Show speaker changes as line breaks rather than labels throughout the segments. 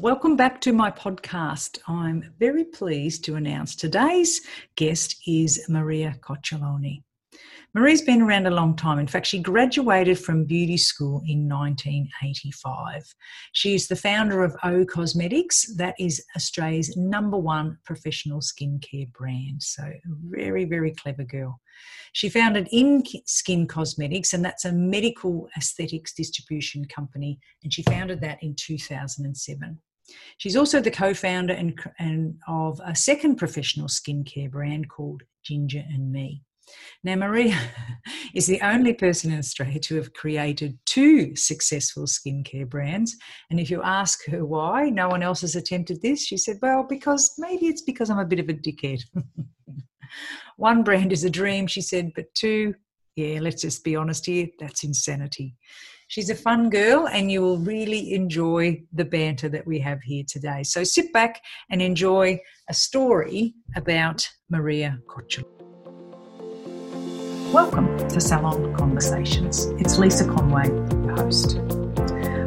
Welcome back to my podcast. I'm very pleased to announce today's guest is Maria Cocciolone. Marie's been around a long time. In fact, she graduated from beauty school in 1985. She is the founder of O Cosmetics, that is Australia's number one professional skincare brand. So, very, very clever girl. She founded In Skin Cosmetics, and that's a medical aesthetics distribution company, and she founded that in 2007. She's also the co-founder and, and of a second professional skincare brand called Ginger and Me. Now, Maria is the only person in Australia to have created two successful skincare brands. And if you ask her why no one else has attempted this, she said, Well, because maybe it's because I'm a bit of a dickhead. One brand is a dream, she said, but two, yeah, let's just be honest here, that's insanity. She's a fun girl, and you will really enjoy the banter that we have here today. So sit back and enjoy a story about Maria Kochel. Welcome to Salon Conversations. It's Lisa Conway, your host.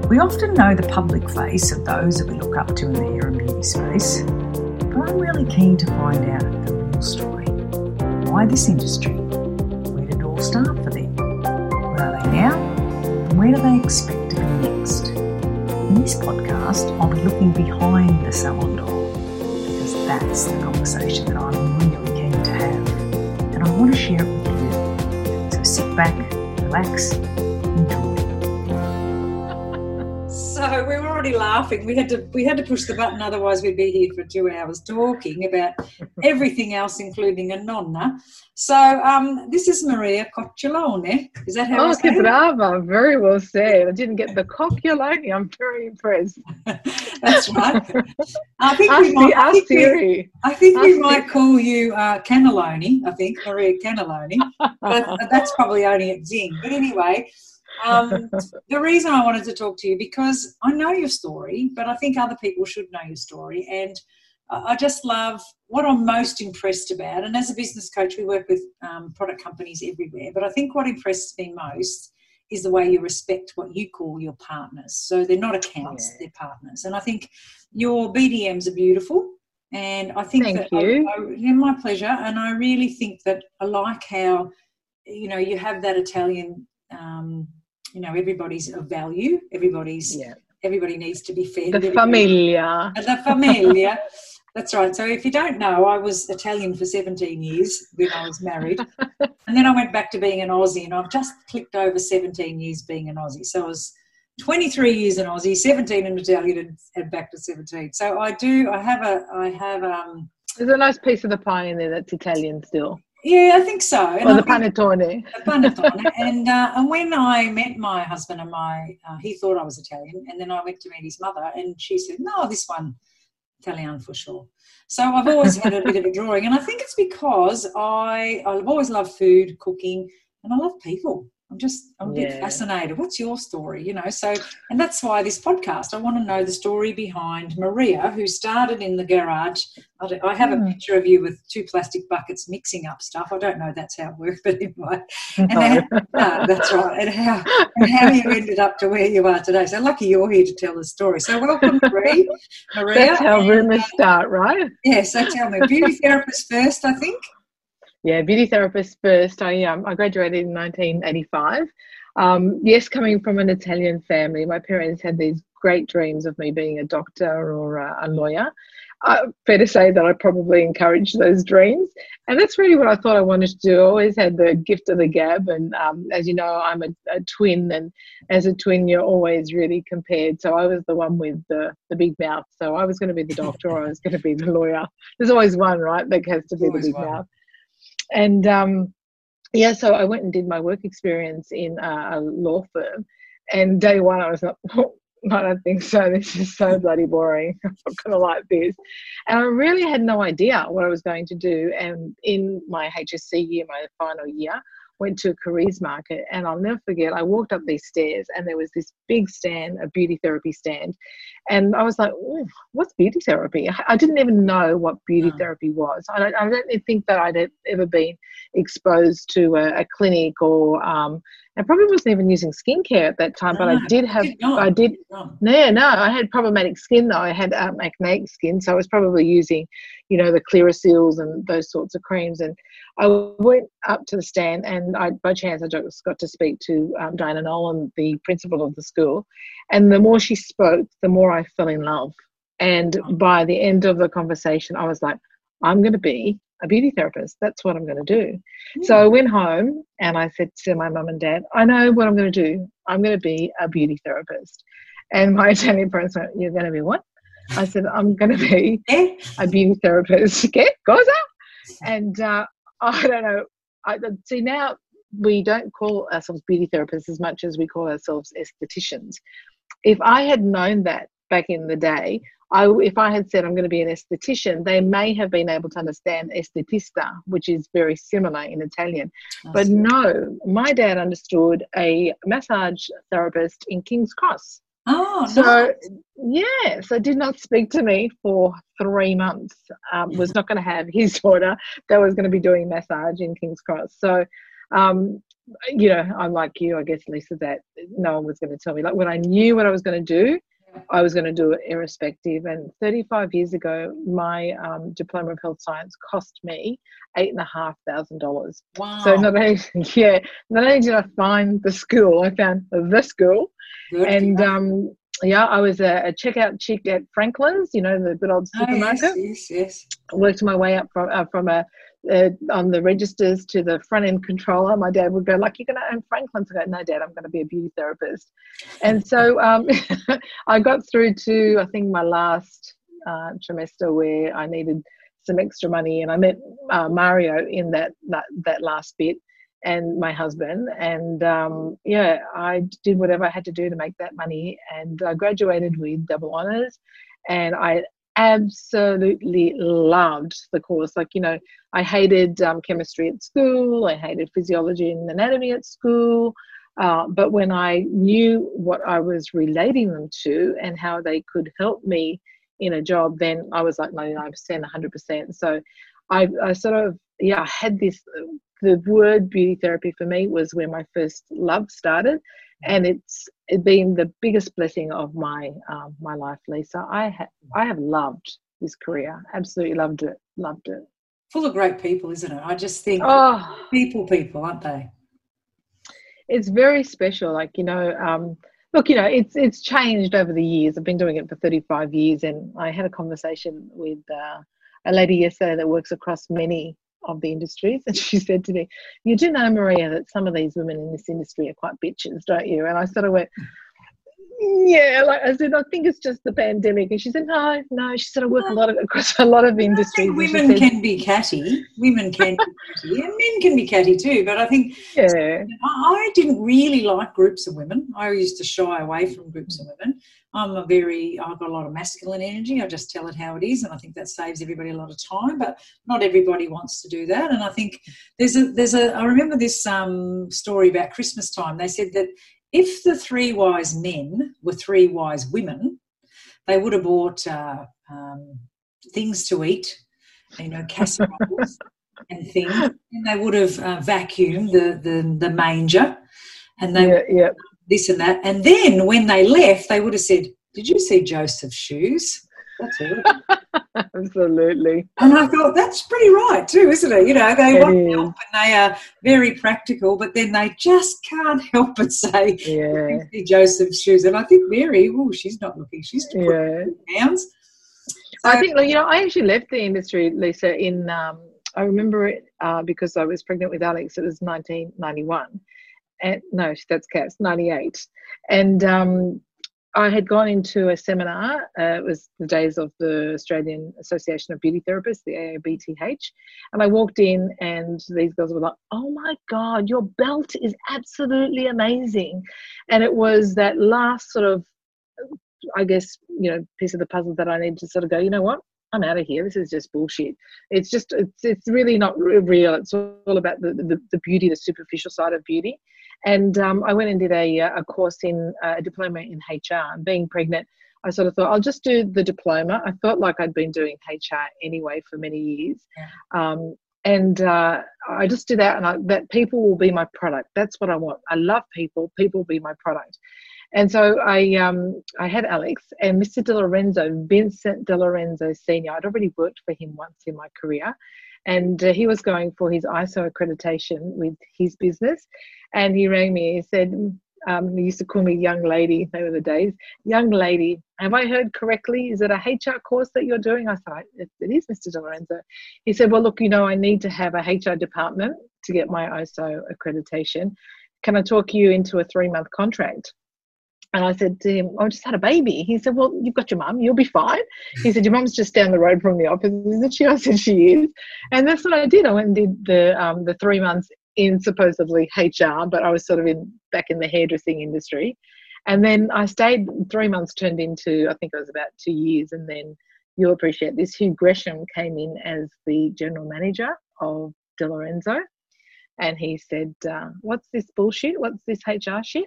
We often know the public face of those that we look up to in the hair and beauty space, but I'm really keen to find out the real story. Why this industry? Where did it all start for them? Where are they now? And where do they expect to be next? In this podcast, I'll be looking behind the salon door because that's the conversation that I'm really keen to have. And I want to share sit back, relax, enjoy. So we were already laughing. We had to we had to push the button, otherwise we'd be here for two hours talking about everything else, including a nonna. So um, this is Maria Cocciolone. Is that how?
Oh, che brava! Very well said. I didn't get the cocciolone. I'm very impressed.
That's right. I think we might. I think we, I think we might call you uh, Cannelloni. I think Maria Cannelloni, but that's probably only at Zing. But anyway. Um, the reason I wanted to talk to you because I know your story, but I think other people should know your story. And I just love what I'm most impressed about. And as a business coach, we work with um, product companies everywhere. But I think what impresses me most is the way you respect what you call your partners. So they're not accounts, yeah. they're partners. And I think your BDMs are beautiful. And I think
Thank
that
you.
I, I, yeah, my pleasure. And I really think that I like how, you know, you have that Italian, um, you know, everybody's of value. Everybody's,
yeah.
everybody needs to be fed.
The familia.
The familia. That's right. So if you don't know, I was Italian for 17 years when I was married. and then I went back to being an Aussie and I've just clicked over 17 years being an Aussie. So I was 23 years in Aussie, 17 in Italian and back to 17. So I do, I have a, I have, um,
There's a nice piece of the pie in there that's Italian still.
Yeah, I think so.
And or the panettone.
The panettone. and, uh, and when I met my husband and my, uh, he thought I was Italian. And then I went to meet his mother and she said, no, this one, Italian for sure. So I've always had a bit of a drawing, and I think it's because I I've always loved food, cooking, and I love people. I'm just I'm a bit yeah. fascinated. What's your story? You know, so and that's why this podcast. I want to know the story behind Maria, who started in the garage. I have a hmm. picture of you with two plastic buckets mixing up stuff. I don't know that's how it works, but anyway, and no. how, no, that's right. And how and how you ended up to where you are today. So lucky you're here to tell the story. So welcome, Maria.
Maria. That's how rumors uh, start, right?
Yeah. So tell me, beauty therapist first, I think
yeah, beauty therapist first. I um, I graduated in 1985. Um, yes, coming from an Italian family, my parents had these great dreams of me being a doctor or a, a lawyer. Uh, fair to say that I probably encouraged those dreams, and that's really what I thought I wanted to do. I always had the gift of the gab, and um, as you know, I'm a, a, twin, and as a twin, you're always really compared. So I was the one with the, the big mouth. So I was going to be the doctor, or I was going to be the lawyer. There's always one, right? That has to be the big one. mouth and um, yeah, so I went and did my work experience in a, a law firm. And day one, I was not, I don't think so. This is so bloody boring. I'm not going to like this. And I really had no idea what I was going to do. And in my HSC year, my final year, went to a careers market and I'll never forget I walked up these stairs and there was this big stand a beauty therapy stand and I was like what's beauty therapy I didn't even know what beauty no. therapy was I don't, I don't think that I'd ever been exposed to a, a clinic or um, I probably wasn't even using skincare at that time, no, but I did have, I did, no, no, I had problematic skin though. I had um, acneic skin, so I was probably using, you know, the Clearasil and those sorts of creams. And I went up to the stand, and I, by chance, I just got to speak to um, Diana Nolan, the principal of the school. And the more she spoke, the more I fell in love. And by the end of the conversation, I was like, I'm going to be a beauty therapist. That's what I'm going to do. Mm. So I went home and I said to my mum and dad, I know what I'm going to do. I'm going to be a beauty therapist. And my Italian parents went, You're going to be what? I said, I'm going to be a beauty therapist. Okay, cosa? And uh, I don't know. I see now we don't call ourselves beauty therapists as much as we call ourselves estheticians. If I had known that back in the day, I, if I had said I'm going to be an esthetician, they may have been able to understand estetista, which is very similar in Italian. but no, my dad understood a massage therapist in King's Cross.
Oh,
so nice. yeah, so did not speak to me for three months. Um, was not going to have his daughter that was going to be doing massage in King's Cross. So, um, you know, I'm like you, I guess, Lisa, that no one was going to tell me. Like when I knew what I was going to do, I was going to do it irrespective. And 35 years ago, my um, diploma of health science cost me eight and a half thousand dollars.
Wow!
So not only yeah, not only did I find the school, I found the school, Good. and um, yeah, I was a, a, checkout chick at Franklin's, you know, the good old supermarket.
Oh, yes, yes, yes.
Worked my way up from uh, from a uh, on the registers to the front end controller, my dad would go like, "You're going to own Franklin's." I go, "No, Dad, I'm going to be a beauty therapist." And so um, I got through to I think my last uh, trimester where I needed some extra money, and I met uh, Mario in that that that last bit, and my husband, and um, yeah, I did whatever I had to do to make that money, and I graduated with double honors, and I absolutely loved the course. Like, you know, I hated um, chemistry at school, I hated physiology and anatomy at school. Uh, but when I knew what I was relating them to and how they could help me in a job, then I was like 99%, 100%. So I, I sort of, yeah, I had this, the word beauty therapy for me was where my first love started and it's been the biggest blessing of my um, my life, Lisa. I ha- I have loved this career, absolutely loved it, loved it.
Full of great people, isn't it? I just think oh, people, people, aren't they?
It's very special. Like you know, um, look, you know, it's it's changed over the years. I've been doing it for thirty five years, and I had a conversation with uh, a lady yesterday that works across many of the industries. And she said to me, You do know, Maria, that some of these women in this industry are quite bitches, don't you? And I sort of went, yeah, like I said, I think it's just the pandemic. And she said, no, no. She said, I work a lot of across a lot of industries.
Women said, can be catty. Women can be catty, and men can be catty too. But I think,
yeah,
I didn't really like groups of women. I used to shy away from groups of women. I'm a very, I've got a lot of masculine energy. I just tell it how it is, and I think that saves everybody a lot of time. But not everybody wants to do that. And I think there's a, there's a. I remember this um, story about Christmas time. They said that if the three wise men were three wise women, they would have bought uh, um, things to eat, you know, casseroles and things, and they would have uh, vacuumed the, the, the manger, and they
yeah, yeah.
this and that. And then when they left, they would have said, "Did you see Joseph's shoes?" That's it.
Absolutely.
And I thought that's pretty right too, isn't it? You know, they it want is. help and they are very practical, but then they just can't help but say,
yeah.
Joseph's shoes. And I think Mary, oh, she's not looking. She's yeah. pounds.
So, I think, you know, I actually left the industry, Lisa, in, um, I remember it uh, because I was pregnant with Alex. It was 1991. And no, that's Cass, 98. And um, I had gone into a seminar. Uh, it was the days of the Australian Association of Beauty Therapists, the AABTH. And I walked in, and these girls were like, Oh my God, your belt is absolutely amazing. And it was that last sort of, I guess, you know, piece of the puzzle that I needed to sort of go, you know what? I'm out of here. This is just bullshit. It's just, it's, it's really not real. It's all about the, the, the beauty, the superficial side of beauty. And um, I went and did a, uh, a course in uh, a diploma in HR. And being pregnant, I sort of thought I'll just do the diploma. I felt like I'd been doing HR anyway for many years. Yeah. Um, and uh, I just did that, and I, that people will be my product. That's what I want. I love people. People will be my product. And so I um, I had Alex and Mr. De Lorenzo, Vincent De Lorenzo Senior. I'd already worked for him once in my career, and uh, he was going for his ISO accreditation with his business. And he rang me. He said, um, he used to call me young lady. They were the days. Young lady, have I heard correctly? Is it a HR course that you're doing? I said, it, it is, Mr. De Lorenzo. He said, well, look, you know, I need to have a HR department to get my ISO accreditation. Can I talk you into a three month contract? And I said to him, I just had a baby. He said, Well, you've got your mum, you'll be fine. He said, Your mum's just down the road from the office, isn't she? I said, She is. And that's what I did. I went and did the um, the three months in supposedly HR, but I was sort of in back in the hairdressing industry. And then I stayed three months, turned into I think it was about two years, and then you'll appreciate this. Hugh Gresham came in as the general manager of De Lorenzo, and he said, uh, "What's this bullshit? What's this HR shit?"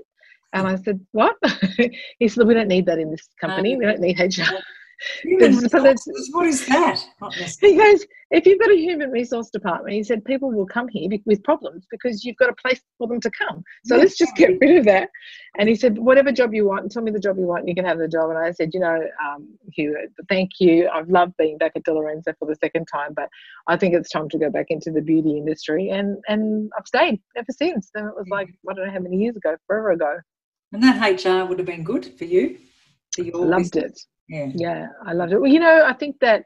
And I said, "What?" he said, "We don't need that in this company. We don't need HR."
Human resources, what is that?
He goes, if you've got a human resource department, he said, people will come here with problems because you've got a place for them to come. So yes. let's just get rid of that. And he said, whatever job you want, tell me the job you want, you can have the job. And I said, you know, um, Hugh, thank you. I've loved being back at De Lorenzo for the second time, but I think it's time to go back into the beauty industry. And and I've stayed ever since. And it was like, I don't know how many years ago, forever ago.
And that HR would have been good for you.
For your Loved business. it. Yeah. yeah, I loved it. Well, you know, I think that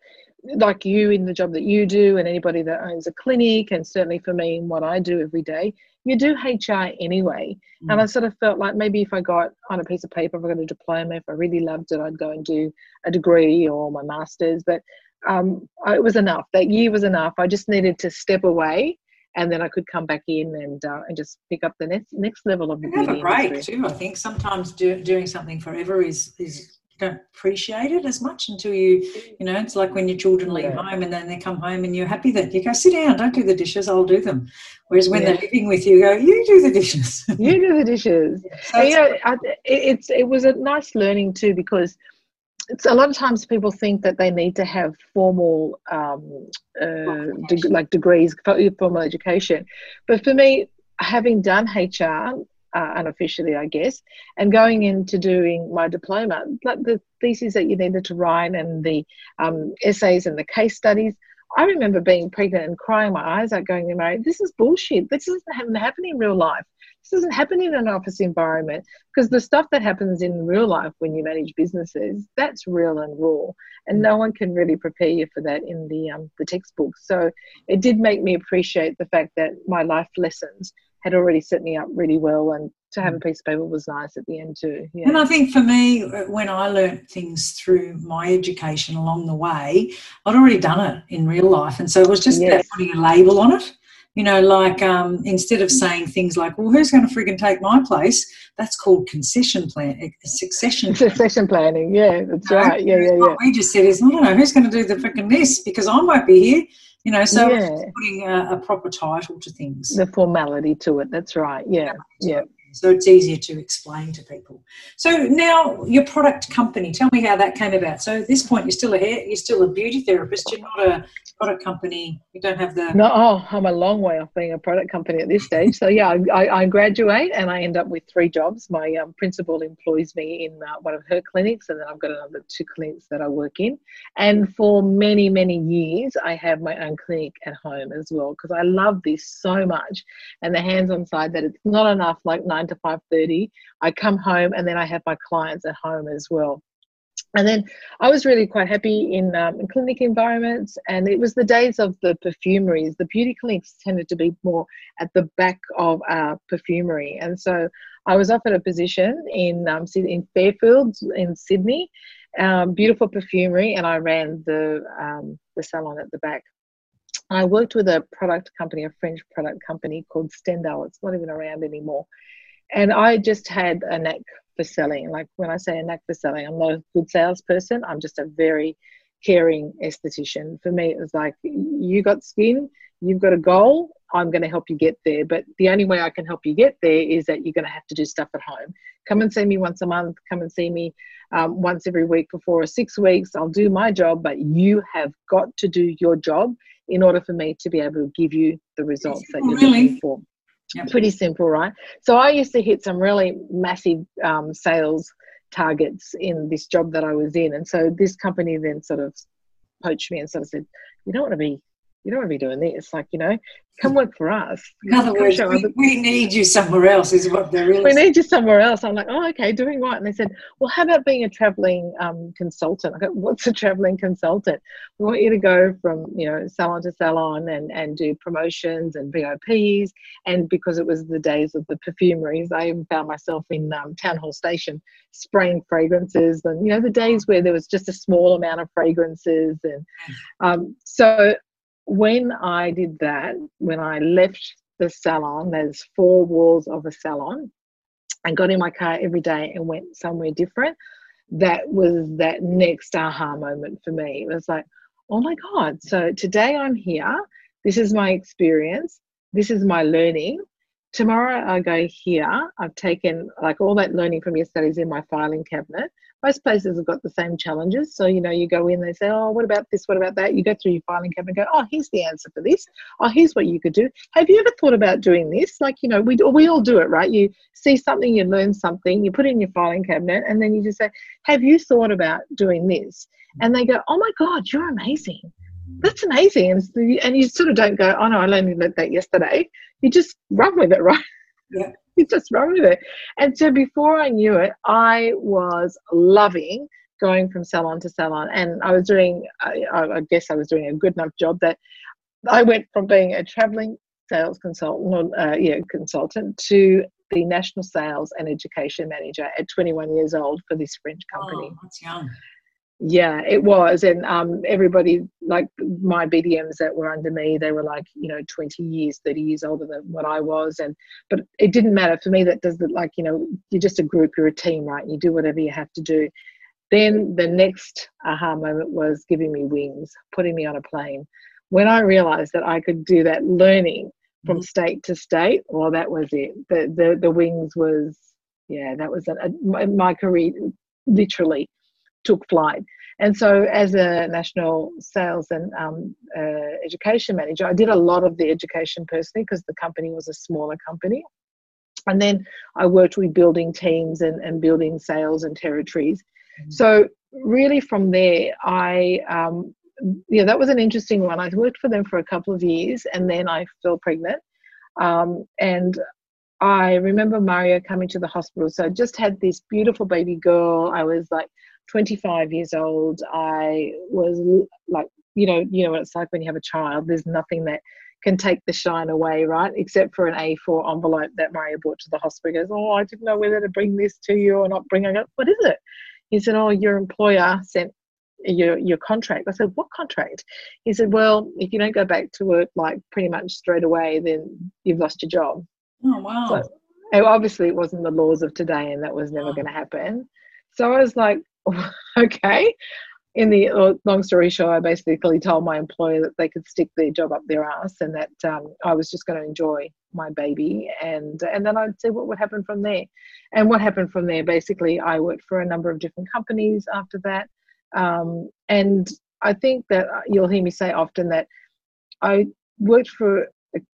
like you in the job that you do and anybody that owns a clinic and certainly for me in what I do every day, you do HR anyway. Mm. And I sort of felt like maybe if I got on a piece of paper, if I got a diploma, if I really loved it, I'd go and do a degree or my master's. But um, it was enough. That year was enough. I just needed to step away and then I could come back in and uh, and just pick up the next next level of the
have a break industry. too. I think sometimes do, doing something forever is is don't appreciate it as much until you you know it's like when your children leave yeah. home and then they come home and you're happy that you go sit down don't do the dishes i'll do them whereas when yeah. they're living with you, you go you do the dishes
you do the dishes so you know I, it's it was a nice learning too because it's a lot of times people think that they need to have formal um, uh, de- like degrees formal education but for me having done hr uh, unofficially, I guess, and going into doing my diploma, like the theses that you needed to write and the um, essays and the case studies. I remember being pregnant and crying my eyes out, going to this is bullshit. This doesn't happen in real life. This doesn't happen in an office environment because the stuff that happens in real life when you manage businesses, that's real and raw, and no one can really prepare you for that in the um, the textbook. So it did make me appreciate the fact that my life lessons had already set me up really well and to have a piece of paper was nice at the end too.
Yeah. And I think for me, when I learnt things through my education along the way, I'd already done it in real life, and so it was just yes. putting a label on it. You know, like um, instead of saying things like, "Well, who's going to frigging take my place?" That's called concession plan, eh, succession.
Succession planning. Yeah, that's you know, right. Yeah, yeah, yeah. What
we just said is, I don't know who's going to do the freaking this because I might be here you know so yeah. putting a, a, proper title to things
the formality to it that's right yeah yeah
so it's easier to explain to people. So now your product company tell me how that came about. So at this point you're still a hair you're still a beauty therapist. You're not a product company. You don't have the
no oh i'm a long way off being a product company at this stage. So yeah i, I graduate and i end up with three jobs. My um, principal employs me in uh, one of her clinics and then i've got another two clinics that i work in. And for many many years i have my own clinic at home as well because i love this so much and the hands-on side that it's not enough like 9 to 5.30 i come home and then i have my clients at home as well and then I was really quite happy in, um, in, clinic environments, and it was the days of the perfumeries. The beauty clinics tended to be more at the back of our perfumery, and so I was offered a position in um, in Fairfield in Sydney, um, beautiful perfumery, and I ran the um, the salon at the back. I worked with a product company, a French product company called Stendhal. It's not even around anymore, and I just had a knack for selling. Like when I say a knack for selling, I'm not a good salesperson. I'm just a very caring esthetician. For me, it was like you got skin, you've got a goal, I'm going to help you get there. But the only way I can help you get there is that you're going to have to do stuff at home. Come and see me once a month. Come and see me um, once every week for four or six weeks. I'll do my job, but you have got to do your job in order for me to be able to give you the results that you're really? looking for. Yep. Pretty simple, right? So I used to hit some really massive um, sales targets in this job that I was in. And so this company then sort of poached me and sort of said, you don't want to be you don't want to be doing this. Like, you know, come work for us.
In other words, we, we, need you somewhere else, is what they're really
We need you somewhere else. I'm like, oh, okay, doing what? And they said, well, how about being a traveling um, consultant? I go, what's a traveling consultant? We want you to go from, you know, salon to salon and, and do promotions and VIPs. And because it was the days of the perfumeries, I even found myself in um, Town Hall Station spraying fragrances and, you know, the days where there was just a small amount of fragrances. And um, so when I did that, when I left the salon, there's four walls of a salon, and got in my car every day and went somewhere different, that was that next aha moment for me. It was like, oh my God, so today I'm here. This is my experience. This is my learning. Tomorrow I go here. I've taken like all that learning from your studies in my filing cabinet most places have got the same challenges. So, you know, you go in, they say, oh, what about this? What about that? You go through your filing cabinet and go, oh, here's the answer for this. Oh, here's what you could do. Have you ever thought about doing this? Like, you know, we, we all do it, right? You see something, you learn something, you put it in your filing cabinet, and then you just say, have you thought about doing this? And they go, oh my God, you're amazing. That's amazing. And, and you sort of don't go, oh no, I only learned that yesterday. You just run with it, right? Yeah. just run with it. And so before I knew it, I was loving going from salon to salon. And I was doing, I, I guess I was doing a good enough job that I went from being a traveling sales consultant, uh, yeah, consultant to the national sales and education manager at 21 years old for this French company.
Oh, that's young
yeah it was and um, everybody like my bdms that were under me they were like you know 20 years 30 years older than what i was and but it didn't matter. For me that does it like you know you're just a group you're a team right? You do whatever you have to do. Then the next aha moment was giving me wings putting me on a plane. When i realized that i could do that learning from mm-hmm. state to state well that was it. The the, the wings was yeah that was a, a, my career literally took flight. And so, as a national sales and um, uh, education manager, I did a lot of the education personally because the company was a smaller company. And then I worked with building teams and, and building sales and territories. Mm-hmm. So, really, from there, I um, yeah, that was an interesting one. I worked for them for a couple of years and then I fell pregnant. Um, and I remember Mario coming to the hospital. So I just had this beautiful baby girl. I was like 25 years old, I was like, you know, you know what it's like when you have a child. There's nothing that can take the shine away, right? Except for an A4 envelope that Mario brought to the hospital. He goes, oh, I didn't know whether to bring this to you or not bring it. What is it? He said, oh, your employer sent your your contract. I said, what contract? He said, well, if you don't go back to work like pretty much straight away, then you've lost your job.
Oh wow!
So, obviously, it wasn't the laws of today, and that was never oh. going to happen. So I was like, okay. In the uh, long story short, I basically told my employer that they could stick their job up their ass and that um, I was just going to enjoy my baby and and then I'd see what would happen from there. And what happened from there, basically, I worked for a number of different companies after that. Um, and I think that uh, you'll hear me say often that I worked for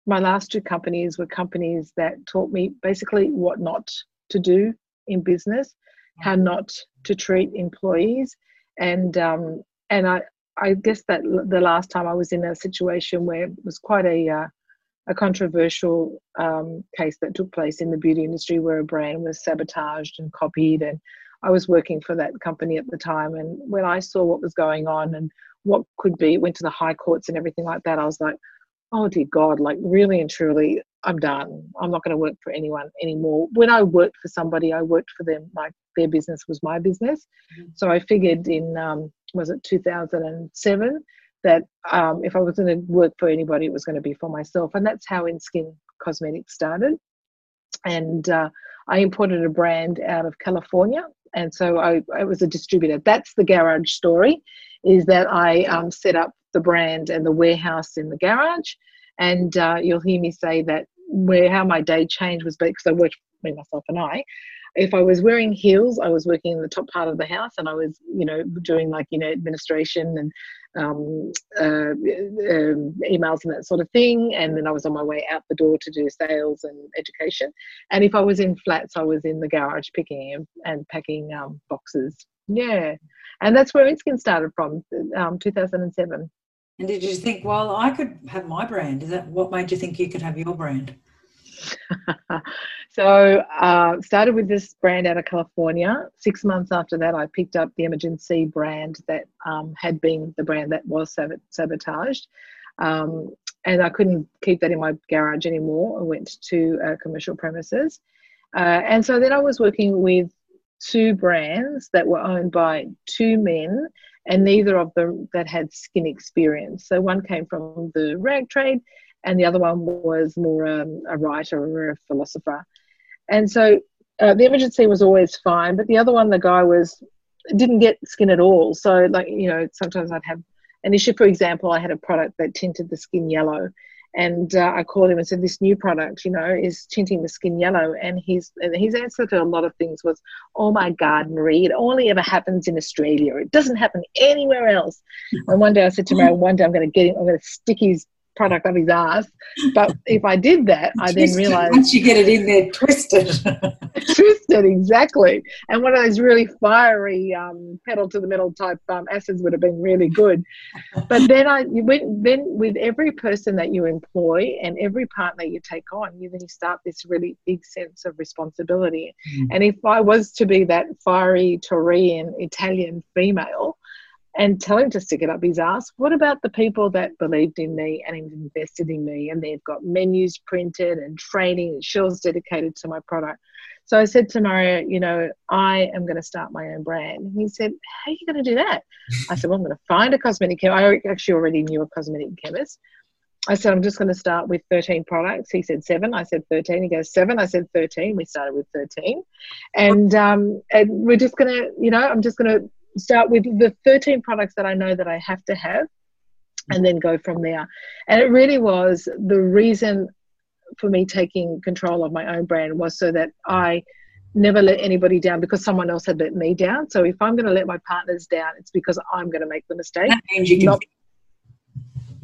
my last two companies were companies that taught me basically what not to do in business how not to treat employees, and um, and I I guess that the last time I was in a situation where it was quite a uh, a controversial um, case that took place in the beauty industry where a brand was sabotaged and copied and I was working for that company at the time. And when I saw what was going on and what could be went to the high courts and everything like that I was like oh dear God, like really and truly, I'm done. I'm not going to work for anyone anymore. When I worked for somebody, I worked for them like their business was my business. Mm-hmm. So I figured in, um, was it 2007, that um, if I was going to work for anybody, it was going to be for myself. And that's how Inskin Cosmetics started. And uh, I imported a brand out of California. And so I, I was a distributor. That's the garage story, is that I um, set up the brand and the warehouse in the garage. And uh, you'll hear me say that where how my day changed was because I worked me myself and I. If I was wearing heels, I was working in the top part of the house, and I was, you know, doing like you know administration and um, uh, um, emails and that sort of thing. And then I was on my way out the door to do sales and education. And if I was in flats, I was in the garage picking and, and packing um, boxes. Yeah, and that's where Inskin started from, um, 2007.
And did you think, well, I could have my brand? Is that what made you think you could have your brand?
so uh, started with this brand out of California. Six months after that, I picked up the Emergen-C brand that um, had been the brand that was sabotaged. Um, and I couldn't keep that in my garage anymore. I went to uh, commercial premises. Uh, and so then I was working with two brands that were owned by two men and neither of them that had skin experience. So one came from the rag trade, and the other one was more um, a writer or a philosopher. And so uh, the Emergen-C was always fine, but the other one, the guy was didn't get skin at all. So like you know, sometimes I'd have an issue. For example, I had a product that tinted the skin yellow, and uh, I called him and said, "This new product, you know, is tinting the skin yellow." And his and his answer to a lot of things was, "Oh my God, Marie, it only ever happens in Australia. It doesn't happen anywhere else." And one day I said to Marie, "One day I'm going to get him. I'm going to stick his product up his ass. But if I did that, I then realized
once you get it in there, twisted,
twisted exactly. And one of those really fiery um, pedal to the metal type um, acids would have been really good. But then I went then with every person that you employ and every partner you take on, you then start this really big sense of responsibility. Mm. And if I was to be that fiery Taurian Italian female and tell him to stick it up his ass. What about the people that believed in me and invested in me and they've got menus printed and training and shows dedicated to my product? So I said to Mario, you know, I am going to start my own brand. He said, How are you going to do that? I said, Well, I'm going to find a cosmetic chemist. I actually already knew a cosmetic chemist. I said, I'm just going to start with 13 products. He said seven. I said 13. He goes, seven. I said 13. We started with 13. And, um, and we're just going to, you know, I'm just going to start with the 13 products that I know that I have to have and then go from there. And it really was the reason for me taking control of my own brand was so that I never let anybody down because someone else had let me down. So if I'm going to let my partners down, it's because I'm going to make the mistake.
That means you can not...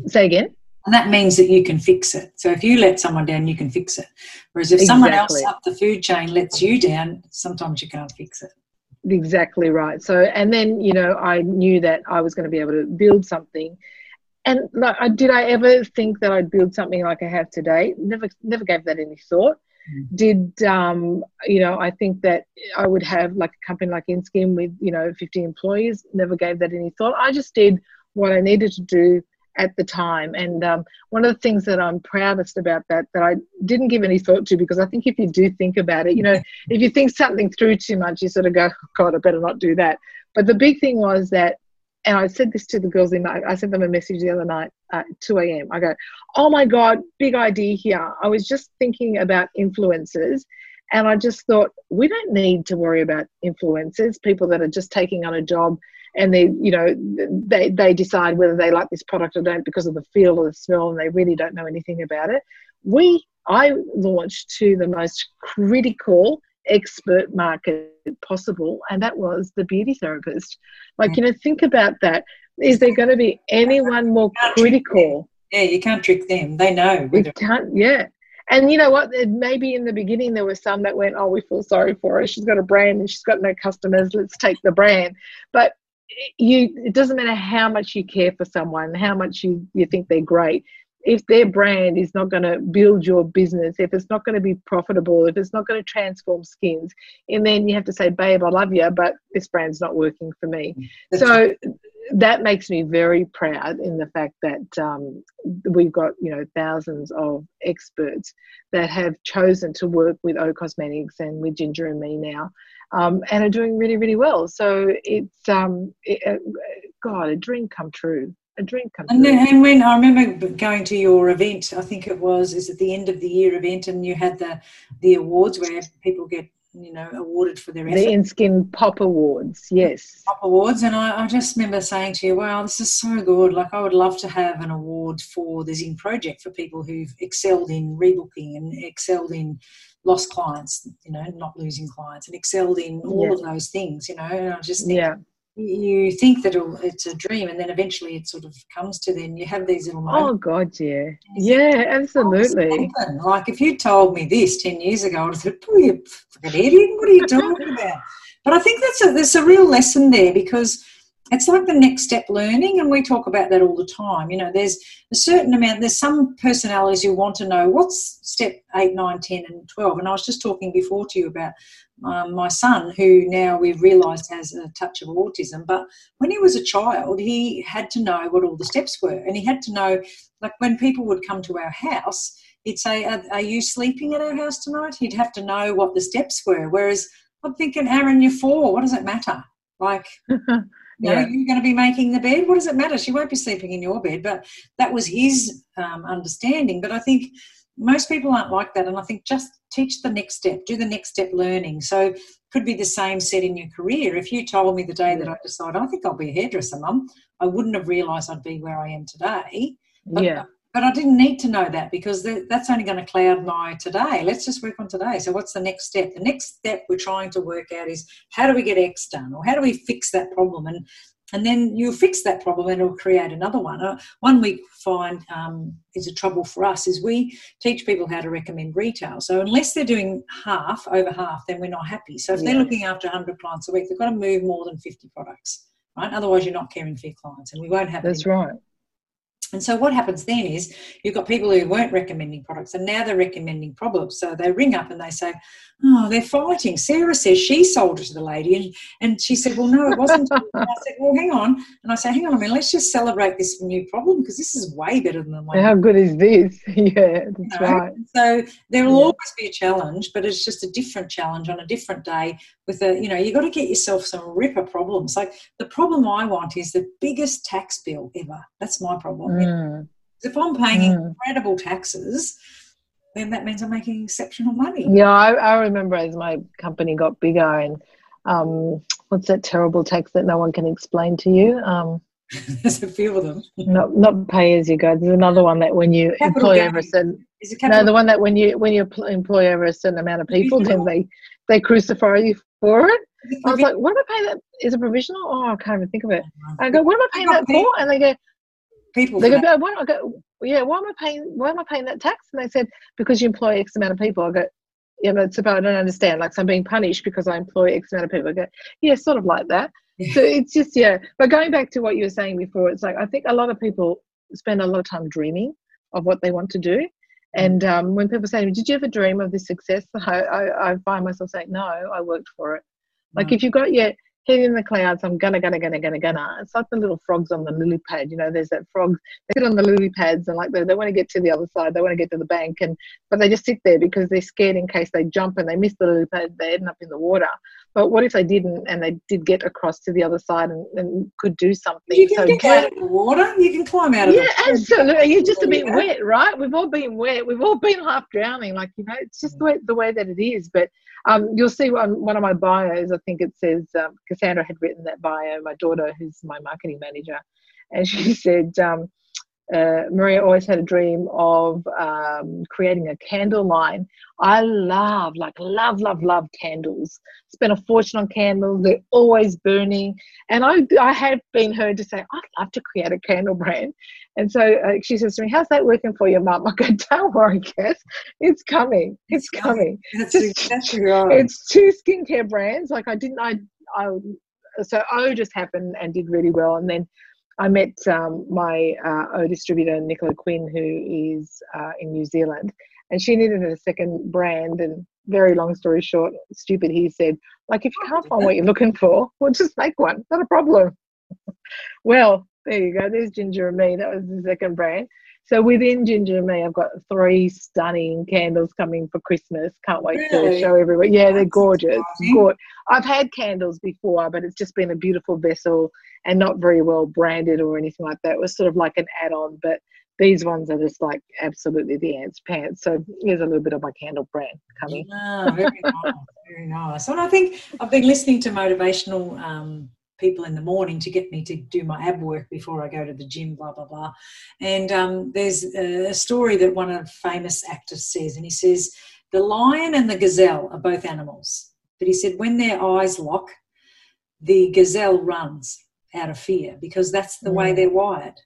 say again.
And that means that you can fix it. So if you let someone down, you can fix it. Whereas if exactly. someone else up the food chain lets you down, sometimes you can't fix it
exactly right. So and then you know i knew that i was going to be able to build something. And like did i ever think that i'd build something like i have today? Never never gave that any thought. Mm. did um, you know i think that i would have like a company like inskin with you know 50 employees. Never gave that any thought. I just did what i needed to do at the time. And um, one of the things that I'm proudest about that that I didn't give any thought to because I think if you do think about it, you know, if you think something through too much, you sort of go, oh, God, I better not do that. But the big thing was that, and I said this to the girls in my, I sent them a message the other night at 2 a.m. I go, oh my God, big idea here. I was just thinking about influencers. And I just thought, we don't need to worry about influencers, people that are just taking on a job and they you know they they decide whether they like this product or don't because of the feel or the smell and they really don't know anything about it we i launched to the most critical expert market possible and that was the beauty therapist like you know think about that is there going to be anyone more critical
yeah you can't trick them they know
you can't yeah and you know what? Maybe in the beginning there were some that went, "Oh, we feel sorry for her. She's got a brand and she's got no customers. Let's take the brand." But you it doesn't matter how much you care for someone how much you, you think they're great if their brand is not going to build your business if it's not going to be profitable if it's not going to transform skins and then you have to say babe i love you but this brand's not working for me That's so. That makes me very proud in the fact that um, we've got you know thousands of experts that have chosen to work with o cosmetics and with ginger and me now um, and are doing really, really well. So it's, um, it, uh, God, a dream come true. A dream come
and, true. And when I remember going to your event, I think it was, is at the end of the year event, and you had the the awards where people get you know, awarded for their effort.
The InSkin Pop Awards, yes.
Pop Awards. And I, I, just remember saying to you, wow, this is so good. Like, I would love to have an award for the Zing Project for people who've excelled in rebooking and excelled in lost clients, you know, not losing clients and excelled in all yeah. of those things, you know. And I just think, yeah you think that it's a dream and then eventually it sort of comes to then you have these little oh, moments.
oh god yeah. Yeah oh, absolutely.
like if you told me this 10 years ago i'd have thought oh you fucking idiot. What are you talking about? But i think that's a there's a real lesson there because it's like the next step learning and we talk about that all the time. You know there's a certain amount there's some personalities who want to know what's step 8 9 10 and 12 and i was just talking before to you about um, my son who now we've realized has a touch of autism. But when he was a child he had to know what all the steps were and he had to know like when people would come to our house he'd say are, are you sleeping at our house tonight? He'd have to know what the steps were. Whereas i'm thinking aaron you're four. What does it matter? Like yeah. you're going to be making the bed. What does it matter? She won't be sleeping in your bed. But that was his um, understanding. But I think most people aren't like that. And I think just teach the next step, do the next step learning. So could be the same set in your career. If you told me the day that I decided, I think I'll be a hairdresser, mum, I wouldn't have realised I'd be where I am today. But,
yeah.
But I didn't need to know that because that's only going to cloud my today. Let's just work on today. So, what's the next step? The next step we're trying to work out is how do we get X done or how do we fix that problem? And and then you fix that problem and it'll create another one. Uh, one we find um, is a trouble for us is we teach people how to recommend retail. So unless they're doing half, over half, then we're not happy. So if yeah. they're looking after 100 clients a week, they've got to move more than 50 products, right? Otherwise, you're not caring for your clients, and we won't have.
That's right.
And so what happens then is you've got people who weren't recommending products and now they're recommending problems. So they ring up and they say, Oh, they're fighting. Sarah says she sold it to the lady. And, and she said, Well, no, it wasn't. I said, Well, hang on. And I say, Hang on a minute, let's just celebrate this new problem because this is way better than the one.
How good is this? yeah, that's you know? right.
So there will yeah. always be a challenge, but it's just a different challenge on a different day with a, you know, you've got to get yourself some ripper problems. Like the problem I want is the biggest tax bill ever. That's my problem. Mm. If I'm paying mm. incredible taxes, then that means I'm making exceptional money.
Yeah, I, I remember as my company got bigger and um, what's that terrible tax that no one can explain to you? Um,
There's a few of them.
not not pay as you go. There's another one that when you capital employ over a certain no, the one that when you when you employ over a certain amount of people, then they they crucify you for it. I was like, what am I paying that? Is it provisional? Oh, I can't even think of it. I go, what am I paying that for? And they go,
people.
They go, why I go, yeah, why am I paying? Why am I paying that tax? And they said, because you employ X amount of people. I go, yeah, but it's about I don't understand. Like, so I'm being punished because I employ X amount of people. I go, yeah, sort of like that. So it's just yeah. But going back to what you were saying before, it's like I think a lot of people spend a lot of time dreaming of what they want to do. And mm. um, when people say, to me, "Did you ever dream of this success?" I, I, I find myself saying, "No, I worked for it." Like if you've got your head in the clouds, I'm gonna, gonna, gonna, gonna, gonna. It's like the little frogs on the lily pad. You know, there's that frog. They sit on the lily pads and like they, they want to get to the other side. They want to get to the bank, and but they just sit there because they're scared in case they jump and they miss the lily pad, they end up in the water. But what if they didn't and they did get across to the other side and, and could do something?
You can so get out of the water. You can climb out of it.
yeah, absolutely. You're just a bit wet, right? We've all been wet. We've all been half drowning. Like you know, it's just the way the way that it is. But um, you'll see on one of my bios. I think it says um, Cassandra had written that bio. My daughter, who's my marketing manager, and she said. Um, uh, Maria always had a dream of um, creating a candle line. I love, like, love, love, love candles. Spent a fortune on candles. They're always burning. And I, I have been heard to say, I'd love to create a candle brand. And so uh, she says to me, How's that working for you, Mum? I go, Don't worry, Cass. It's coming. It's coming.
That's exactly right.
It's two skincare brands. Like, I didn't, I, I, so O just happened and did really well. And then I met um, my uh, O distributor, Nicola Quinn, who is uh, in New Zealand, and she needed a second brand. And very long story short, stupid, he said, like, if you can't find what you're looking for, we'll just make one. Not a problem. well, there you go. There's Ginger and Me. That was the second brand. So within Ginger and Me, I've got three stunning candles coming for Christmas. Can't wait really? to show everyone. Yeah, they're gorgeous. I've had candles before, but it's just been a beautiful vessel and not very well branded or anything like that. It was sort of like an add-on, but these ones are just like absolutely the ants pants. So here's a little bit of my candle brand coming.
Ah, very nice, very nice. And I think I've been listening to motivational um, people in the morning to get me to do my ab work before I go to the gym, blah, blah, blah. And um, there's a story that one of the famous actors says, and he says, the lion and the gazelle are both animals. But he said, when their eyes lock, the gazelle runs out of fear because that's the mm. way they're wired.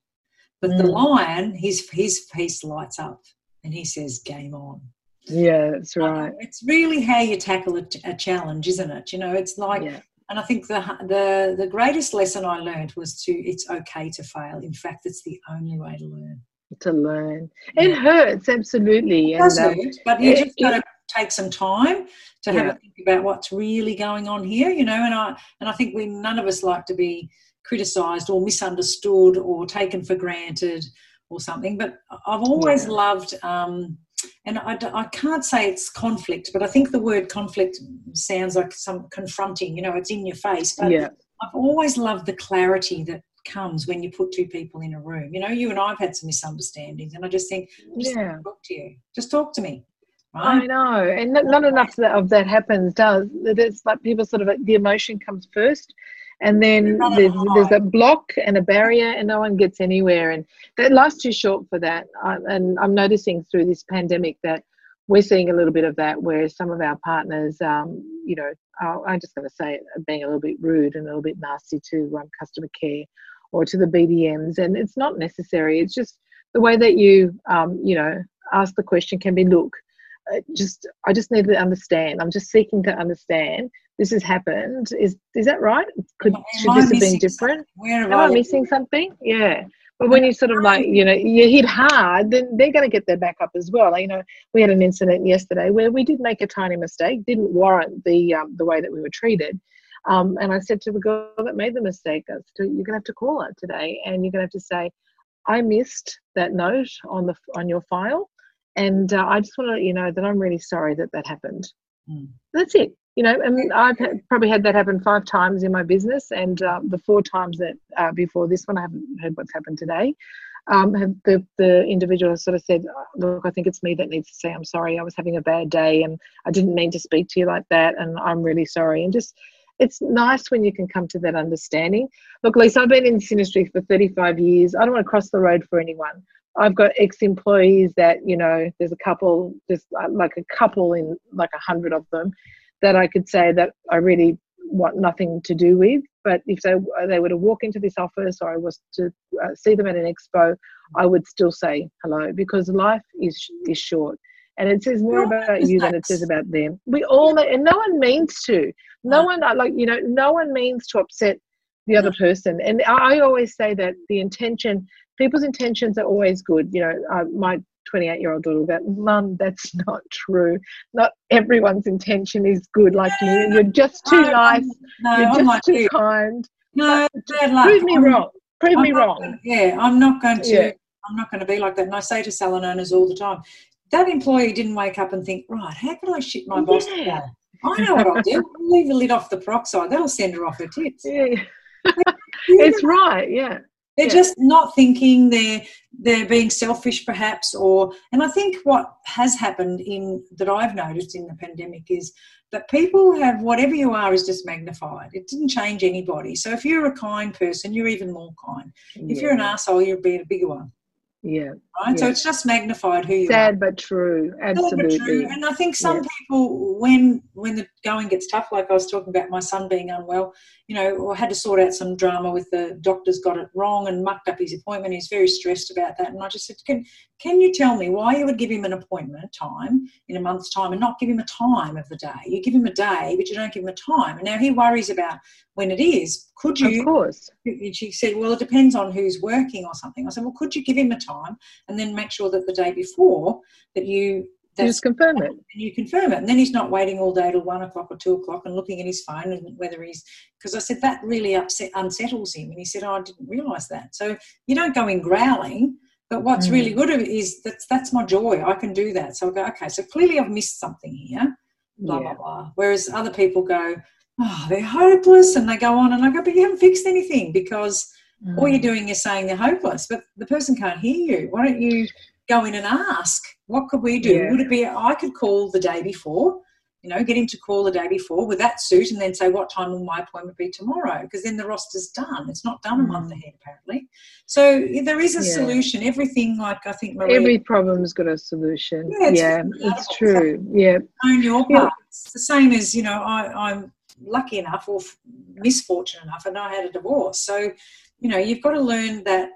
But mm. the lion, his, his face lights up and he says, game on.
Yeah, that's right.
it's really how you tackle a, a, challenge, isn't it? You know, it's like yeah. And I think the, the, the greatest lesson I learned was to it's okay to fail. In fact, it's the only way to learn.
To learn. It hurts, absolutely.
It does and, um, but you just got to take some time to have yeah. a think about what's really going on here, you know. And I and I think we none of us like to be criticised or misunderstood or taken for granted or something. But I've always yeah. loved um, and I, I can't say it's conflict, but I think the word conflict sounds like some confronting, you know, it's in your face. But yeah. I've always loved the clarity that comes when you put two people in a room. You know, you and I have had some misunderstandings, and I just think, just yeah. talk to you, just talk to me.
Right? I know, and not, not enough of that happens. Does it's like people sort of the emotion comes first, and then there's, there's a block and a barrier and no one gets anywhere. And that life's too short for that. And i'm noticing through this pandemic that we're seeing a little bit of that where some of our partners um, you know i'm just going to say it, being a little bit rude and a little bit nasty to um, customer care or to the bdms and it's not necessary. It's just the way that you um, you know ask the question can be look just I just need to understand. I'm just seeking to understand this has happened. Is is that right? Could should this have been different? Am I missing something? Yeah. But when you sort of like, you know, you hit hard, then they're going to get their back up as well. You know, we had an incident yesterday where we did make a tiny mistake, didn't warrant the um, the way that we were treated. Um, and I said to the girl that made the mistake, "You're going to have to call her today, and you're going to have to say, I missed that note on the on your file, and uh, I just want to let you know that I'm really sorry that that happened. Mm. That's it. You know, and I've probably had that happen five times in my business, and uh, the four times that uh, before this one, I haven't heard what's happened today. Um, the the individual sort of said, "Look, I think it's me that needs to say I'm sorry. I was having a bad day, and I didn't mean to speak to you like that, and I'm really sorry." And just it's nice when you can come to that understanding. Look, Lisa, I've been in this industry for 35 years. I don't want to cross the road for anyone. I've got ex-employees that you know there's a couple, just uh, like a couple in like a hundred of them that I could say that I really want nothing to do with. But if they they were to walk into this office or I was to uh, see them at an expo, I would still say hello because life is is short. And it says more about you than it says about them. We all, and no one means to. No one, like, you know, no one means to upset the other person. And I always say that the intention, people's intentions are always good. You know, uh, my 28 year old daughter will go, Mum, that's not true. Not everyone's intention is good like you. You're just too no, nice. No, You're just too kind.
No,
bad luck. Prove me I'm, wrong. Prove I'm me wrong.
Gonna, yeah, I'm not going to. Yeah. I'm not going to be like that. And I say to salon owners all the time, that employee didn't wake up and think, right, how can I shit my boss yeah. I know what I'll do. I'll leave the lid off the peroxide. That'll send her off her tits.
Yeah. it's right. Yeah
they're yeah. just not thinking they're they're being selfish perhaps or and i think what has happened in that i've noticed in the pandemic is that people have whatever you are is just magnified it didn't change anybody so if you're a kind person you're even more kind yeah. if you're an asshole you're a bigger one
yeah.
Right. Yeah. So it's just magnified who you
Sad
are.
but true. Absolutely. But true.
And I think some yeah. people, when when the going gets tough, like I was talking about my son being unwell, you know, I had to sort out some drama with the doctors got it wrong and mucked up his appointment. He's very stressed about that. And I just said, Can can you tell me why you would give him an appointment time in a month's time and not give him a time of the day? You give him a day, but you don't give him a time. And now he worries about when it is. Could you?
Of course.
And she said, Well, it depends on who's working or something. I said, Well, could you give him a time and then make sure that the day before that you
just confirm it. And
you confirm it. And then he's not waiting all day till one o'clock or two o'clock and looking at his phone and whether he's because I said that really upset unsettles him. And he said, Oh, I didn't realise that. So you don't go in growling, but what's mm. really good is that's that's my joy. I can do that. So I go, okay, so clearly I've missed something here. Blah yeah. blah blah. Whereas other people go, Oh, they're hopeless and they go on and I go, but you haven't fixed anything because Mm. All you're doing is saying they're hopeless, but the person can't hear you. Why don't you go in and ask, what could we do? Yeah. Would it be, I could call the day before, you know, get him to call the day before with that suit and then say, what time will my appointment be tomorrow? Because then the roster's done. It's not done a month mm. ahead, apparently. So there is a yeah. solution. Everything, like I think
Maria, Every problem's got a solution. Yeah, it's, yeah, it's true. Yeah.
Own your part. It's the same as, you know, I, I'm lucky enough or misfortunate enough and I had a divorce. So, you know, you've got to learn that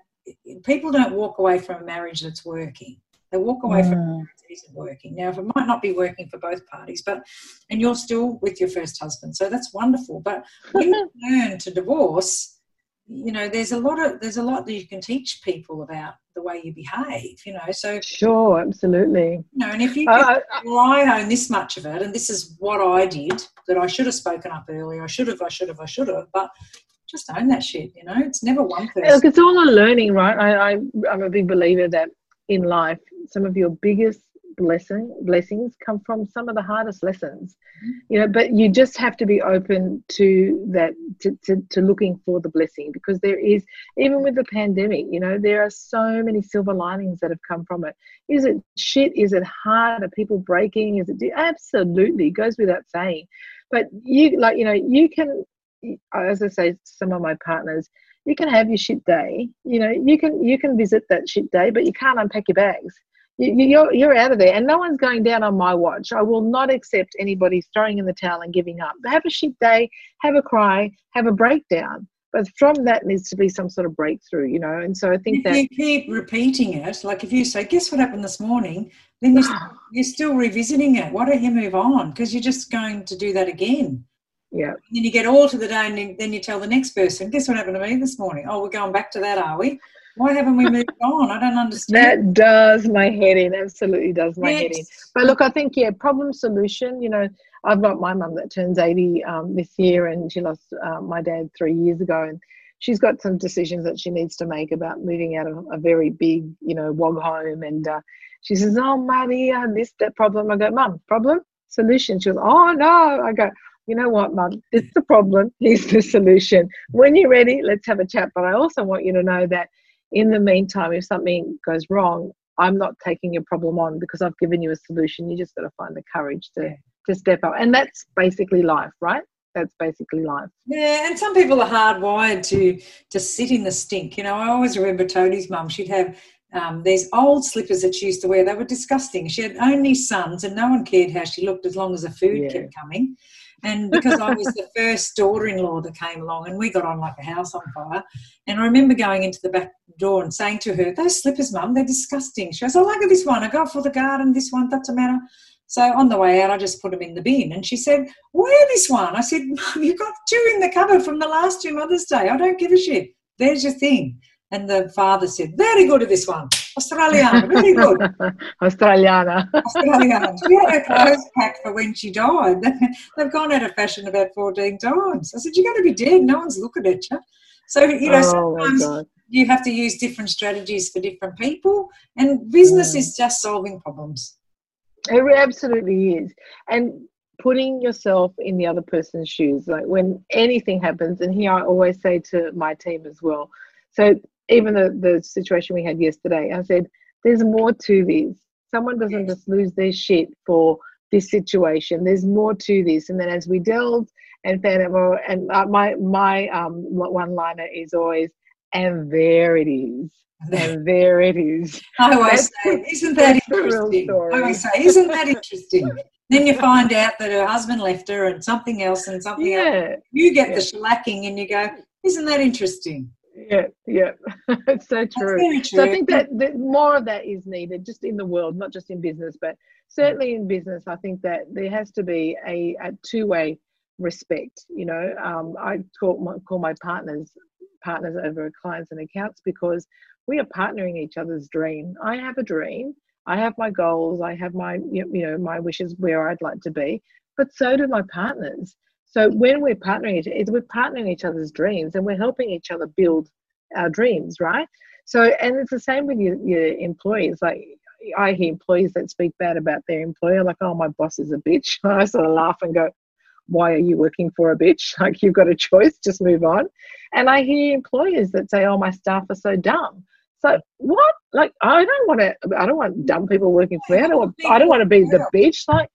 people don't walk away from a marriage that's working. They walk away mm. from a marriage that isn't working. Now, if it might not be working for both parties, but and you're still with your first husband, so that's wonderful. But when you learn to divorce, you know, there's a lot of there's a lot that you can teach people about the way you behave. You know, so
sure, absolutely.
You know, and if you uh, well, I own this much of it, and this is what I did that I should have spoken up earlier. I should have, I should have, I should have, but just own that shit. You know, it's never one person.
Look, it's all a learning, right? I, I I'm a big believer that in life, some of your biggest blessing blessings come from some of the hardest lessons. Mm-hmm. You know but you just have to be open to that to, to, to, looking for the blessing because there is even with the pandemic you know there are so many silver linings that have come from it. Is it shit? Is it hard? Are people breaking? Is it absolutely goes without saying. But you like you know you can as I say to some of my partners, you can have your shit day. You know, you can you can visit that shit day, but you can't unpack your bags. You, you're you're out of there, and no one's going down on my watch. I will not accept anybody throwing in the towel and giving up. Have a shit day, have a cry, have a breakdown. But from that needs to be some sort of breakthrough, you know. And so I think
if
that
you keep repeating it, like if you say, "Guess what happened this morning," then you're, you're still revisiting it. Why don't you move on? Because you're just going to do that again.
Yeah.
And then you get all to the day and then you tell the next person, guess what happened to me this morning? Oh, we're going back to that, are we? Why haven't we moved on? I don't understand.
That does my head in. Absolutely does my yes. head in. But look, I think, yeah, problem solution, you know, I've got my mum that turns 80 um, this year and she lost uh, my dad three years ago. And she's got some decisions that she needs to make about moving out of a very big, you know, wog home. And uh, she says, Oh, Maria, this, that problem. I go, Mum, problem? Solution. She goes, Oh, no. I go, you know what, Mum, this is the problem. Here's the solution. When you're ready, let's have a chat. But I also want you to know that in the meantime, if something goes wrong, I'm not taking your problem on because I've given you a solution. You just got to find the courage to, to step up. And that's basically life, right? That's basically life.
Yeah, and some people are hardwired to to sit in the stink. You know, I always remember Tony's mum. She'd have um, these old slippers that she used to wear. They were disgusting. She had only sons, and no one cared how she looked as long as the food yeah. kept coming. And because I was the first daughter in law that came along, and we got on like a house on fire. And I remember going into the back door and saying to her, Those slippers, mum, they're disgusting. She goes, look at this one. I go for the garden, this one, doesn't matter. So on the way out, I just put them in the bin. And she said, Wear this one. I said, Mum, you've got two in the cupboard from the last two Mother's Day. I don't give a shit. There's your thing. And the father said, Very good at this one. Australiana, really good.
Australiana.
Australiana. She had her clothes packed for when she died. They've gone out of fashion about 14 times. I said, You're going to be dead. No one's looking at you. So, you know, oh sometimes you have to use different strategies for different people. And business mm. is just solving problems.
It absolutely is. And putting yourself in the other person's shoes, like when anything happens, and here I always say to my team as well. So even the, the situation we had yesterday, I said, there's more to this. Someone doesn't just lose their shit for this situation. There's more to this. And then as we delved and found out more, and uh, my my um one liner is always, and there it is. And there it is.
I always say, isn't that interesting? I always say, isn't that interesting? then you find out that her husband left her and something else and something yeah. else. You get yeah. the shellacking and you go, isn't that interesting?
Yeah yeah. It's so true. true. so i think that, that more of that is needed just in the world not just in business but certainly in business i think that there has to be a, a two-way respect you know. Um, i call my, call my partners partners over clients and accounts because we are partnering each other's dream. I have a dream. I have my goals. I have my you know my wishes where i'd like to be but so do my partners so when we're partnering, we're partnering each other's dreams and we're helping each other build our dreams, right? So, and it's the same with your, your employees. Like I hear employees that speak bad about their employer, like, "Oh, my boss is a bitch." I sort of laugh and go, why are you working for a bitch? Like you've got a choice, just move on. And I hear employers that say, oh, my staff are so dumb. So what? Like I don't want to. I don't want dumb people working for me. I don't want. I don't want to be the bitch. Like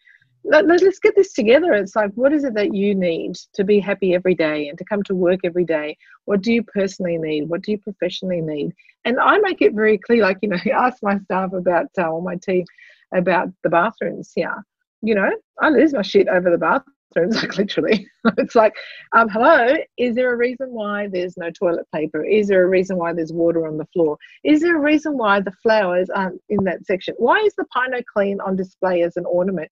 let, us get this together. It's like, what is it that you need to be happy every day and to come to work every day? What do you personally need? What do you professionally need? And I make it very clear. Like you know, ask my staff about uh, or my team about the bathrooms here. You know, I lose my shit over the bath like literally. it's like, um, hello, is there a reason why there's no toilet paper? Is there a reason why there's water on the floor? Is there a reason why the flowers aren't in that section? Why is the Pino Clean on display as an ornament?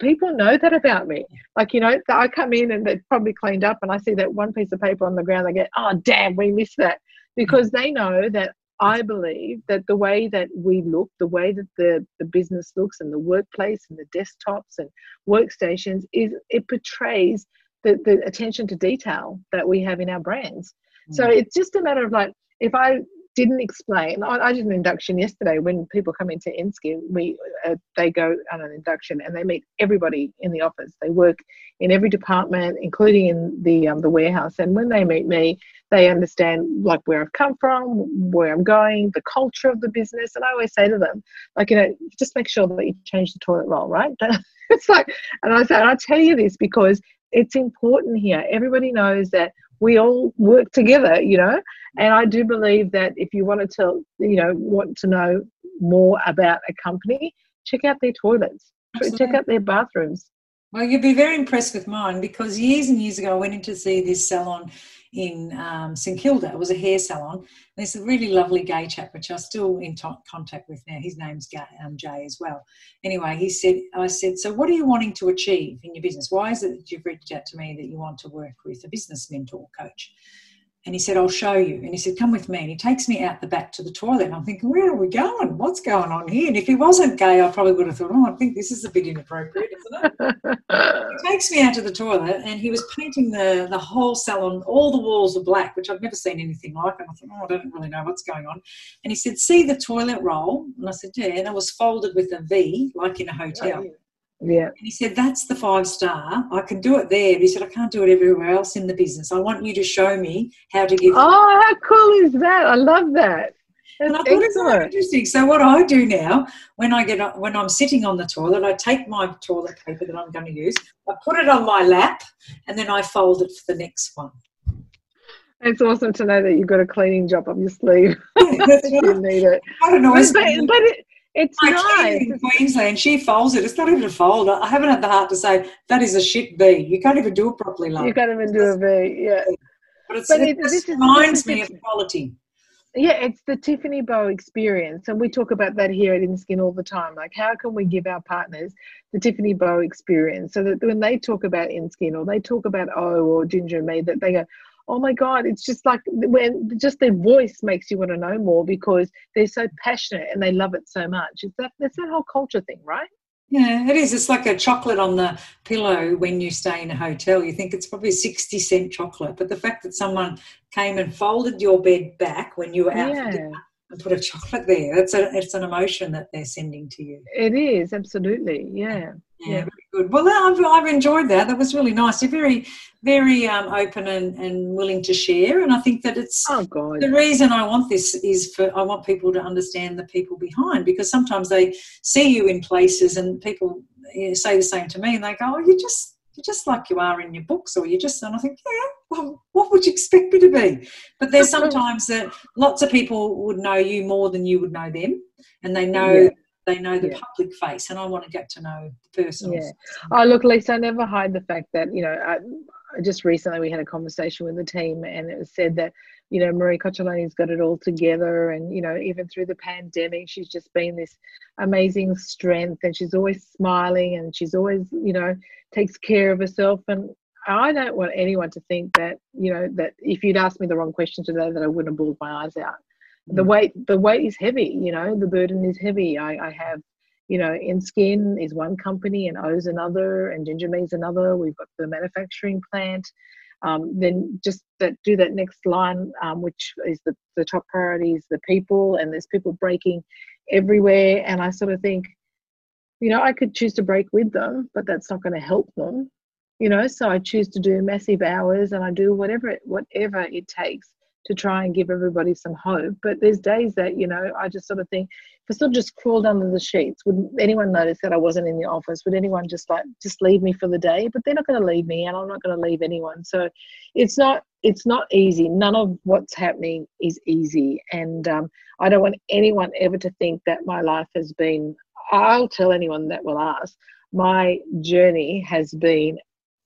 People know that about me. Like, you know, I come in and they're probably cleaned up and I see that one piece of paper on the ground, they get, oh, damn, we missed that. Because they know that I believe that the way that we look, the way that the, the business looks and the workplace and the desktops and workstations is it portrays the, the attention to detail that we have in our brands. Mm. So it's just a matter of like if I didn't explain. I, I, did an induction yesterday. When people come into Inskin, we uh, they go on an induction and they meet everybody in the office. They work in every department, including in the um, the warehouse. And when they meet me, they understand like where I've come from, where I'm going, the culture of the business. And I always say to them, like you know, just make sure that you change the toilet roll, right? it's like, and I say, I tell you this because it's important here. Everybody knows that we all work together, you know. And I do believe that if you want to tell, you know, want to know more about a company, check out their toilets, Absolutely. check out their bathrooms.
Well, you'd be very impressed with mine because years and years ago, I went in to see this salon in um, St Kilda. It was a hair salon. There's a really lovely gay chap, which I'm still in t- contact with now. His name's um, Jay as well. Anyway, he said, I said, so what are you wanting to achieve in your business? Why is it that you've reached out to me that you want to work with a business mentor coach? And he said, I'll show you. And he said, Come with me. And he takes me out the back to the toilet. And I'm thinking, Where are we going? What's going on here? And if he wasn't gay, I probably would have thought, Oh, I think this is a bit inappropriate, isn't it? he takes me out to the toilet and he was painting the, the whole salon, all the walls are black, which I've never seen anything like. And I thought, Oh, I don't really know what's going on. And he said, See the toilet roll? And I said, Yeah. And it was folded with a V, like in a oh, hotel. Oh,
yeah. And
he said, That's the five star. I can do it there. But he said, I can't do it everywhere else in the business. I want you to show me how to give.
Oh, how cool is that? I love that.
That's and I thought it's so interesting. So what I do now, when I get when I'm sitting on the toilet, I take my toilet paper that I'm going to use, I put it on my lap, and then I fold it for the next one.
It's awesome to know that you've got a cleaning job up your sleeve. Yeah, right. you need it.
I don't know.
But, but, but it, it's
My
nice.
in Queensland, she folds it. It's not even a fold. I haven't had the heart to say that is a shit V. You can't even do it properly, love.
You can't even do a V, yeah.
But, it's, but it, this reminds me of quality.
Yeah, it's the Tiffany Bow experience, and we talk about that here at Inskin all the time. Like, how can we give our partners the Tiffany Bow experience so that when they talk about Inskin or they talk about O or Ginger me, that they go, oh my god it's just like when just their voice makes you want to know more because they're so passionate and they love it so much. It's that that's that whole culture thing right?
Yeah it is. It's like a chocolate on the pillow when you stay in a hotel. You think it's probably 60 cent chocolate but the fact that someone came and folded your bed back when you were out yeah. and put a chocolate there it's a it's an emotion that they're sending to you.
It is absolutely. Yeah.
Yeah, yeah. Good. Well, I've, I've enjoyed that. That was really nice. You're very, very um, open and, and willing to share. And I think that it's
oh, God.
the reason I want this is for I want people to understand the people behind because sometimes they see you in places and people you know, say the same to me and they go, "Oh, you just you're just like you are in your books," or you just and I think, "Yeah, well, what would you expect me to be?" But there's sometimes that lots of people would know you more than you would know them, and they know. Yeah they know the yeah. public face and i want to get to know the person.
Yeah. Oh look lisa i never hide the fact that you know I, just recently we had a conversation with the team and it was said that you know marie Coccioloni's got it all together and you know even through the pandemic she's just been this amazing strength and she's always smiling and she's always you know takes care of herself and I don't want anyone to think that you know that if you'd asked me the wrong question today that I wouldn't have bawled my eyes out the weight the weight is heavy you know the burden is heavy. I, I have you know Inskin is one company and o's another and ginger me's another. We've got the manufacturing plant. Um, then just that do that next line um, which is the, the top priority is the people and there's people breaking everywhere. And i sort of think you know i could choose to break with them but that's not going to help them you know? So i choose to do massive hours and i do whatever it, whatever it takes to try and give everybody some hope. But there's days that you know i just sort of think if i sort of just crawled under the sheets would anyone notice that i wasn't in the office? Would anyone just like just leave me for the day? But they're not going to leave me and i'm not going to leave anyone. So it's not it's not easy. None of what's happening is easy. And um, i don't want anyone ever to think that my life has been i'll tell anyone that will ask my journey has been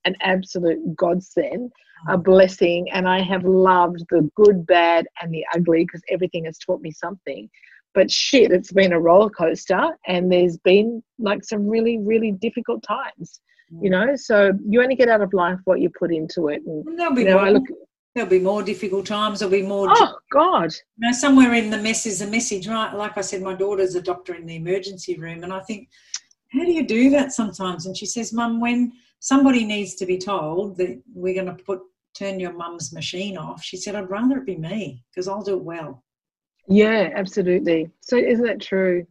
an absolute godsend, a blessing, and I have loved the good, bad, and the ugly because everything has taught me something. But shit, it's been a roller coaster, and there's been like some really, really difficult times, you know. So you only get out of life what you put into it. And
there'll be you know, more, look, there'll be more difficult times. There'll be more.
Oh God!
You know, somewhere in the mess is a message, right? Like I said, my daughter's a doctor in the emergency room, and I think, how do you do that sometimes? And she says, Mum, when somebody needs to be told that we're going to put turn your mum's machine off. She said, I'd rather it be me because I'll do it well.
Yeah, absolutely. So isn't that true?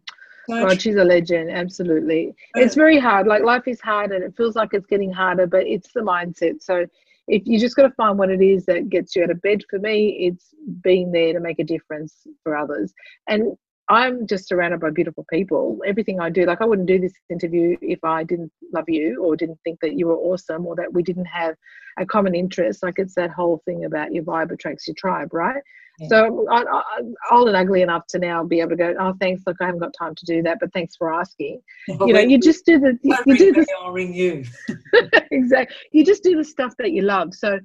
So God, she's a legend. Absolutely. It's very hard. Like life is hard and it feels like it's getting harder, but it's the mindset. So if you just got to find what it is that gets you out of bed for me, it's being there to make a difference for others. And I'm just surrounded by beautiful people. Everything I do, like I wouldn't do this interview if I didn't love you or didn't think that you were awesome or that we didn't have a common interest. Like it's that whole thing about your vibe attracts your tribe, right? Yeah. So I, am old and ugly enough to now be able to go. Oh, thanks. Look, I haven't got time to do that, but thanks for asking. But you know, you just do the. You, you do
this. I'll ring you.
exactly. You just do the stuff that you love. So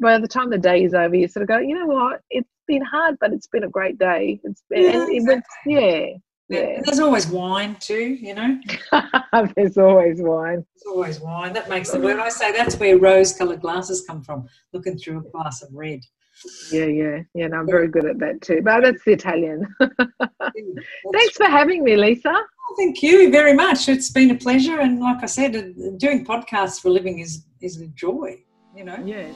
by the time the day is over, you sort of go, you know what? It's been hard, but it's been a great day. It's been, yeah, it went, yeah.
Yeah. There's always wine too, you know.
There's always wine.
There's always wine. That makes the when I say that's where rose-colored glasses come from, looking through a glass of red.
Yeah, yeah, yeah. No, I'm very good at that too. But that's the Italian. Thanks for having me, Lisa.
Oh, thank you very much. It's been a pleasure, and like I said, uh, doing podcasts for a living is is a joy. You know.
Yeah.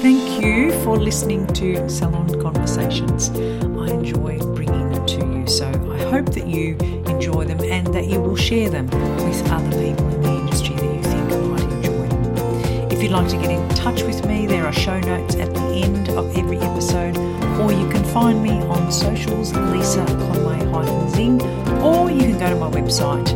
Thank you for listening to Salon Conversations. I enjoy bringing them to you, so I hope that you enjoy them and that you will share them with other people in the industry that you think might enjoy them. If you'd like to get in touch with me, there are show notes at the end of every episode, or you can find me on socials, Lisa Conway-Zing, or you can go to my website,